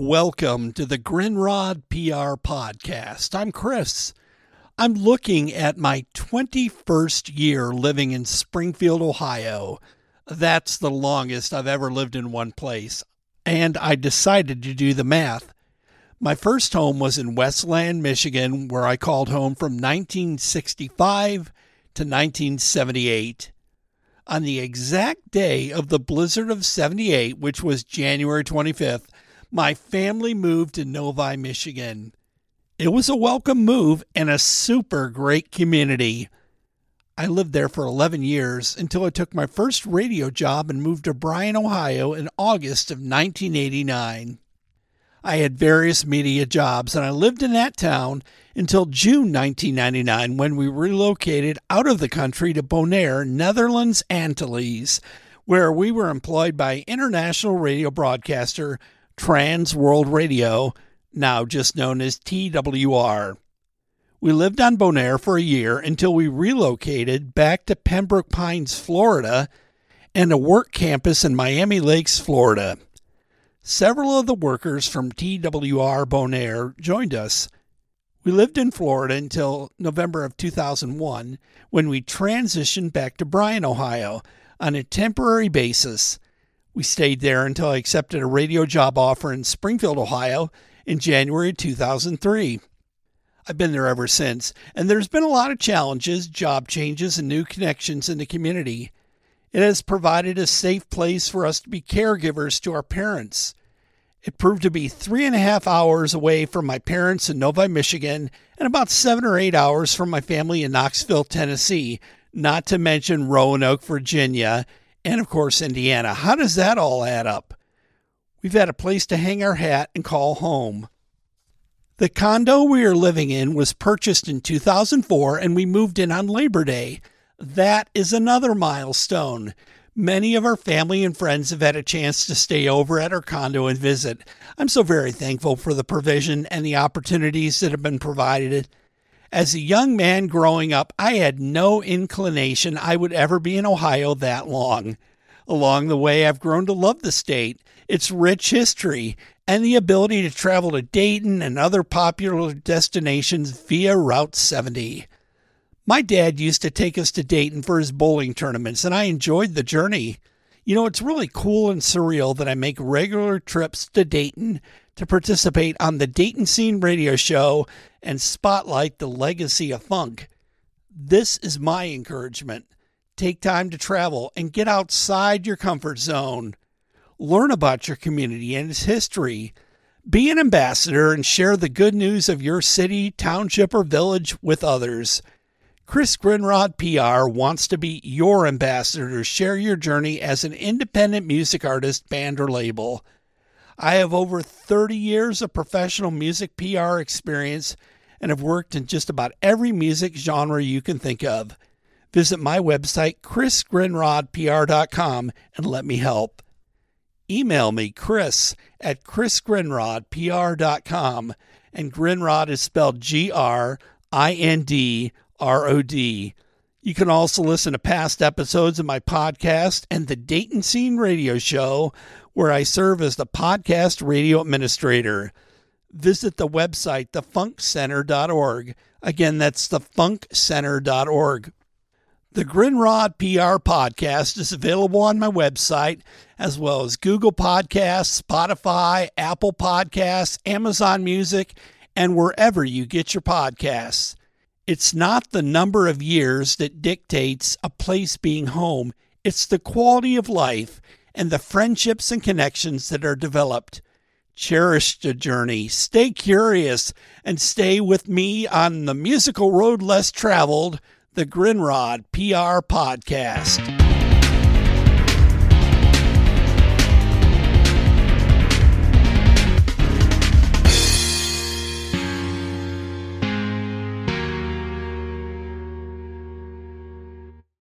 Welcome to the Grindrod PR podcast. I'm Chris. I'm looking at my 21st year living in Springfield, Ohio. That's the longest I've ever lived in one place. And I decided to do the math. My first home was in Westland, Michigan, where I called home from 1965 to 1978. On the exact day of the blizzard of 78, which was January 25th, my family moved to Novi, Michigan. It was a welcome move and a super great community. I lived there for 11 years until I took my first radio job and moved to Bryan, Ohio in August of 1989. I had various media jobs and I lived in that town until June 1999 when we relocated out of the country to Bonaire, Netherlands Antilles, where we were employed by international radio broadcaster Trans World Radio, now just known as TWR. We lived on Bonaire for a year until we relocated back to Pembroke Pines, Florida, and a work campus in Miami Lakes, Florida. Several of the workers from TWR Bonaire joined us. We lived in Florida until November of 2001 when we transitioned back to Bryan, Ohio on a temporary basis we stayed there until I accepted a radio job offer in Springfield, Ohio in January 2003. I've been there ever since, and there's been a lot of challenges, job changes, and new connections in the community. It has provided a safe place for us to be caregivers to our parents. It proved to be three and a half hours away from my parents in Novi, Michigan, and about seven or eight hours from my family in Knoxville, Tennessee, not to mention Roanoke, Virginia, and of course Indiana. How does that all add up? We've had a place to hang our hat and call home. The condo we are living in was purchased in 2004 and we moved in on Labor Day. That is another milestone. Many of our family and friends have had a chance to stay over at our condo and visit. I'm so very thankful for the provision and the opportunities that have been provided as a young man growing up, I had no inclination I would ever be in Ohio that long. Along the way, I've grown to love the state, its rich history, and the ability to travel to Dayton and other popular destinations via Route 70. My dad used to take us to Dayton for his bowling tournaments, and I enjoyed the journey. You know, it's really cool and surreal that I make regular trips to Dayton to participate on the Dayton Scene radio show and spotlight the legacy of funk. This is my encouragement. Take time to travel and get outside your comfort zone. Learn about your community and its history. Be an ambassador and share the good news of your city, township, or village with others. Chris Grindrod PR wants to be your ambassador to share your journey as an independent music artist, band, or label. I have over 30 years of professional music PR experience and have worked in just about every music genre you can think of. Visit my website, chrisgrindrodpr.com, and let me help. Email me, chris at chrisgrindrodpr.com, and Grindrod is spelled G R I N D R O D. You can also listen to past episodes of my podcast and the Dayton Scene Radio Show, where I serve as the podcast radio administrator. Visit the website, thefunkcenter.org. Again, that's thefunkcenter.org. The Grindrod PR podcast is available on my website, as well as Google Podcasts, Spotify, Apple Podcasts, Amazon Music, and wherever you get your podcasts. It's not the number of years that dictates a place being home, it's the quality of life and the friendships and connections that are developed. Cherish the journey, stay curious, and stay with me on the musical road less traveled, the Grindrod PR Podcast.